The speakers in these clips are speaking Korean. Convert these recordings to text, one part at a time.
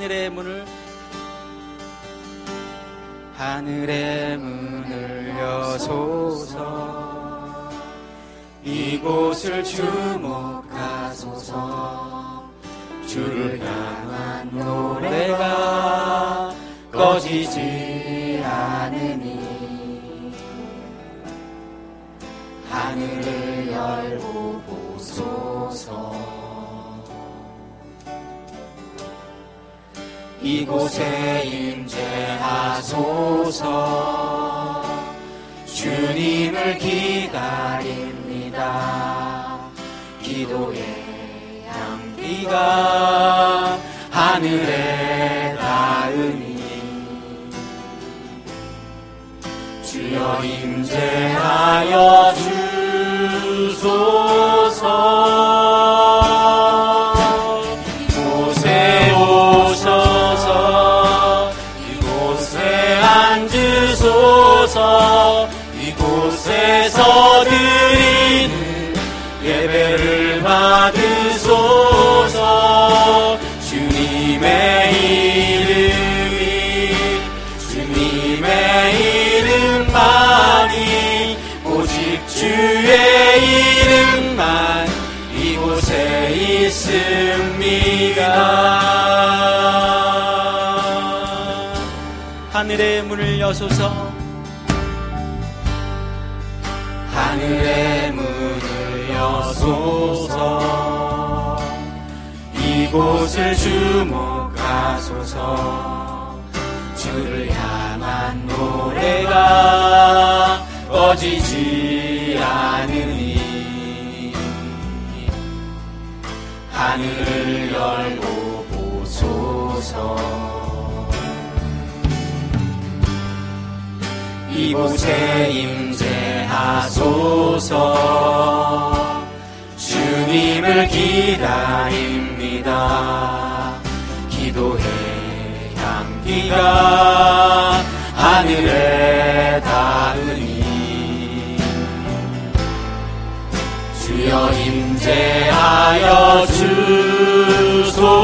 하늘의 문을 하늘의 문을 여소서. 이곳을 주목하소서. 주를 향한 노래가 꺼지지 이곳에 임재하소서. 주님을 기다립니다. 기도의 향기가 하늘에 닿으니. 주여 임재하여 주소서 주님의 이름만이 오직 주의 이름만 이곳에 있습니다. 하늘의 문을 여소서. 하늘의 문을 여소서. 이곳을 주목하소서. 주를 향한 노래가 꺼지지 않으니. 하늘을 열고 보소서. 이곳에 임재하소서. 주님을 기다립니다. 기도의 향기가 하늘에 닿으니. 주여 임재하여 주소서.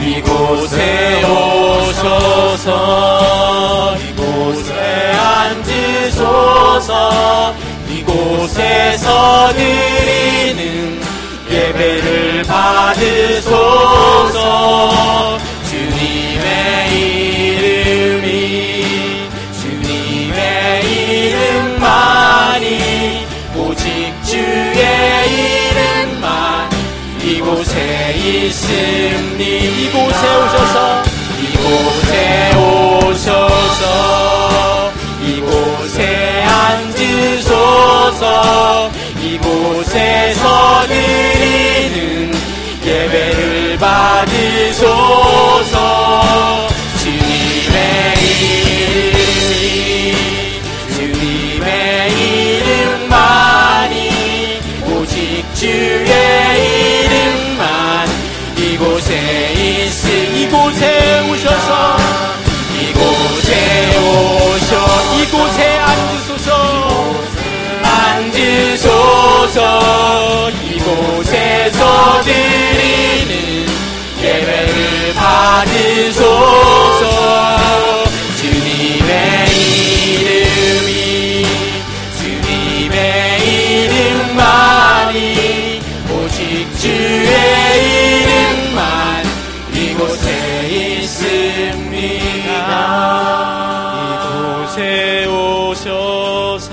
이곳에 오셔서 이곳에 앉으소서. 이곳에서 드리는 예배를 받으소서 있으니 이곳에 오셔서 이곳에 오셔서 이곳에 앉으소서 이곳에서 드리는 예배를 받으소서. 주님의 이름이 주님의 이름만이 오직 주의 받으소서. 주님의 이름이 주님의 이름만이 오직 주의 이름만 이곳에 있습니다. 이곳에 오셔서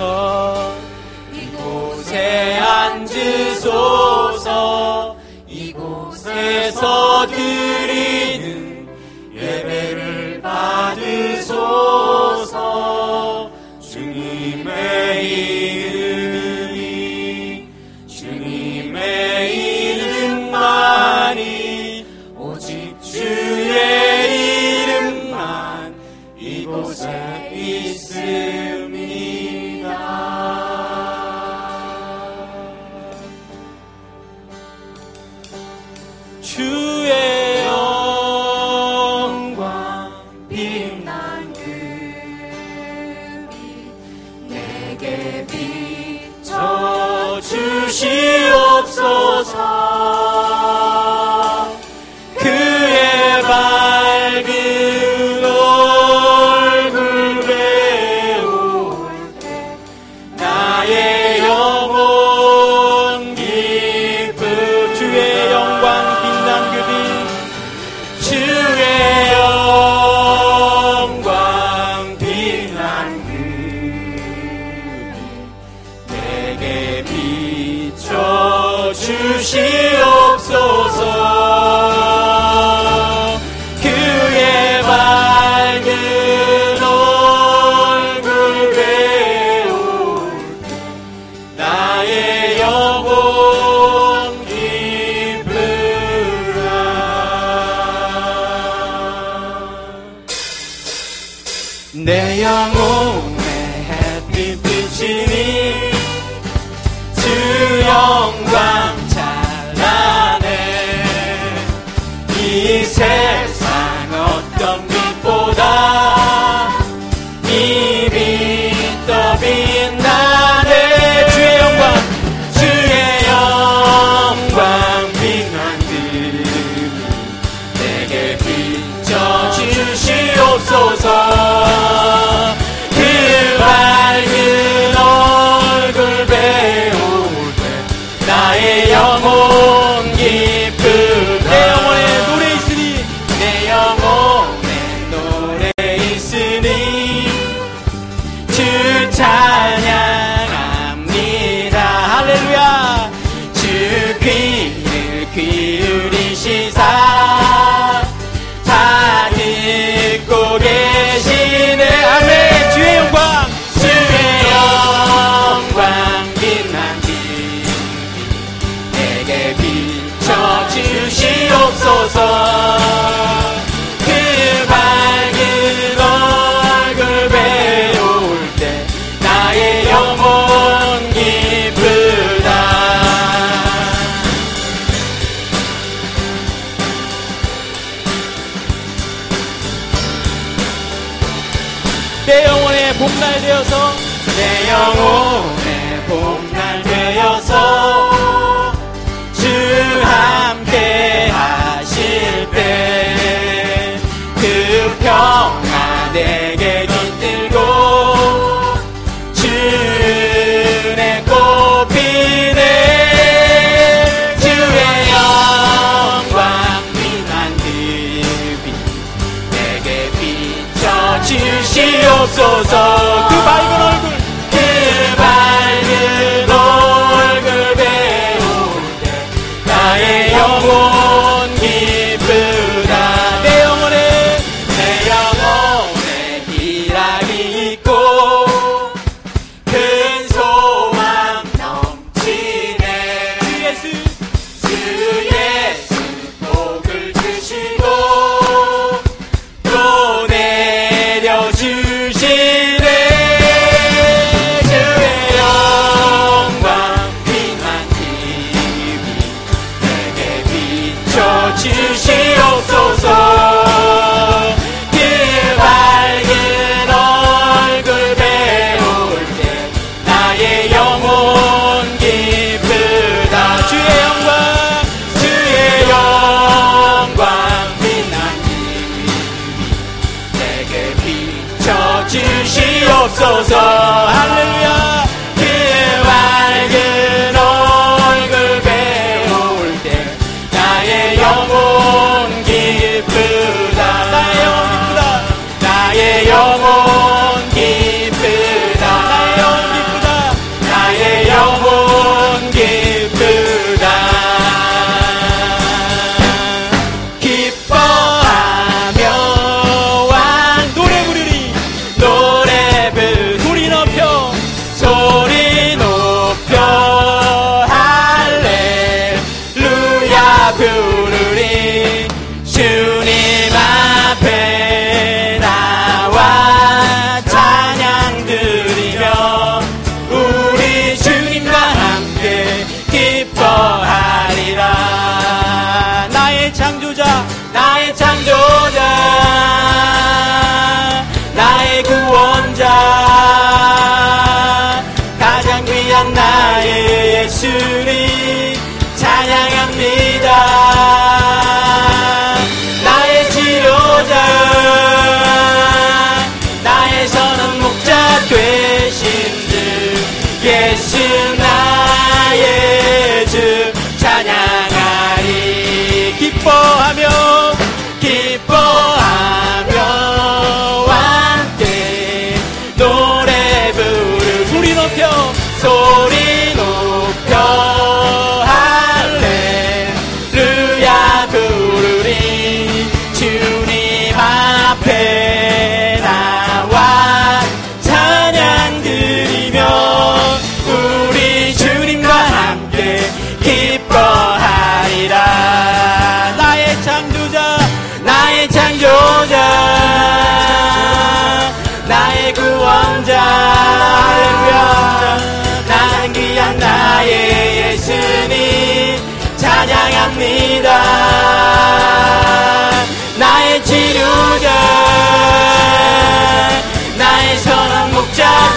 이곳에 앉으소서 주시옵소서 주시옵소서 비춰 주시옵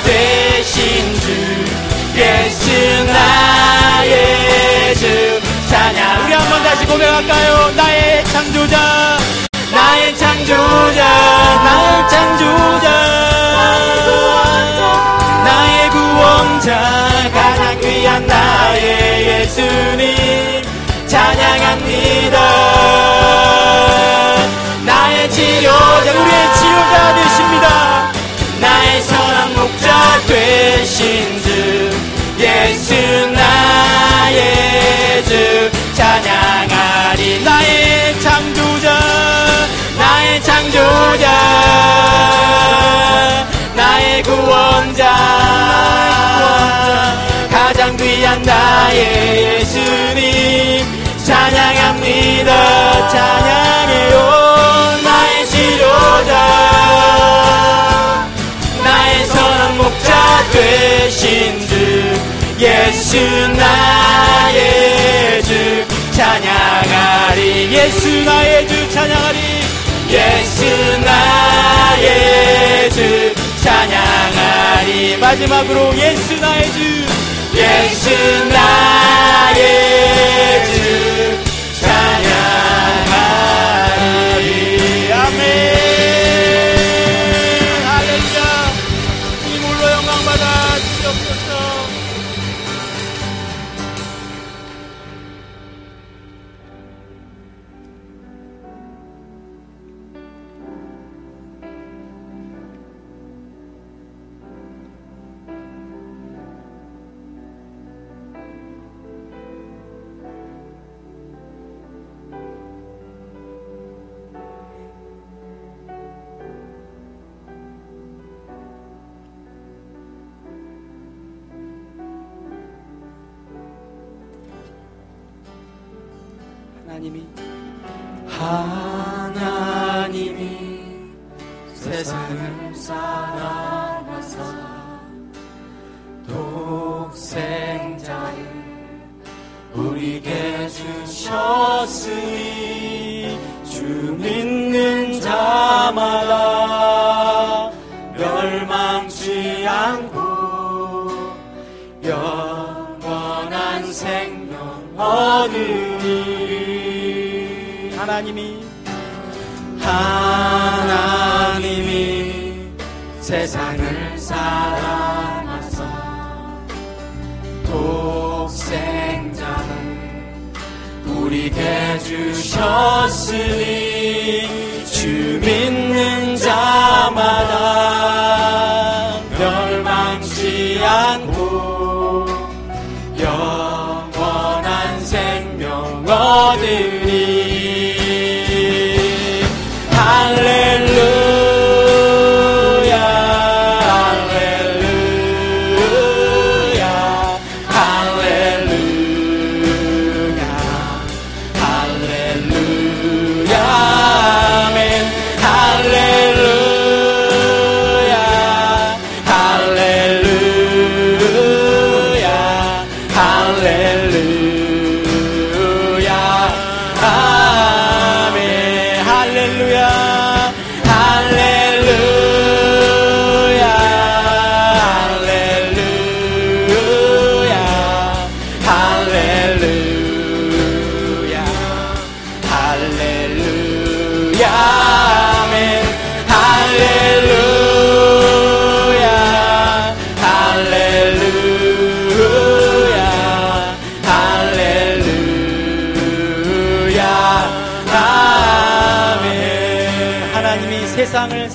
되신 주 예수 나의 주. 찬양 우리 한 번 다시 고백할까요? 나의 창조자 나의 창조자 나의 창조자. 나의 구원자 가장 귀한 나의 예수님 찬양합니다 귀한 나의 예수님 찬양합니다. 찬양해요 나의 치료자. 나의 선한 목자 되신 주 예수 나의 주. 찬양하리 예수 나의 주 찬양하리. 예수 나의 주 찬양하리. 마지막으로 예수 나의 주 예수 나의 주 하나님이 하나님이 세상을 사랑하사 독생자를 우리에게 주셨으니 주 믿는 자마 하나님이 하나님이 세상을 사랑하사 독생자를 우리에게 주셨으니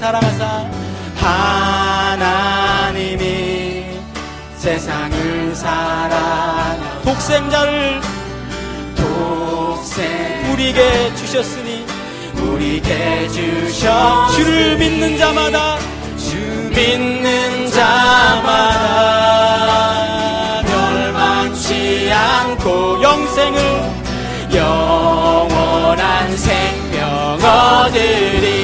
사랑하사 하나님이 세상을 사랑하 독생자를 독생 우리에게 주셨으니 우리에게 주셔 주를 믿는 자마다 주 믿는 자마다 멸망치 않고 영생을 영원한 생명 얻으리.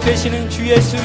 되시는 주 예수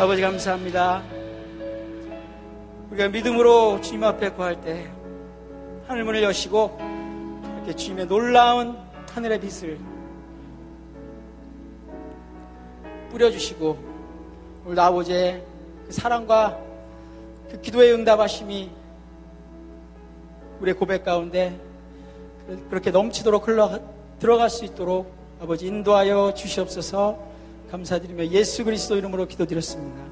아버지 감사합니다. 우리가 믿음으로 주님 앞에 구할 때 하늘 문을 여시고 이렇게 주님의 놀라운 하늘의 빛을 뿌려주시고 오늘 아버지의 그 사랑과 그 기도의 응답하심이 우리의 고백 가운데 그렇게 넘치도록 흘러 들어갈 수 있도록 아버지 인도하여 주시옵소서 감사드리며 예수 그리스도 이름으로 기도드렸습니다.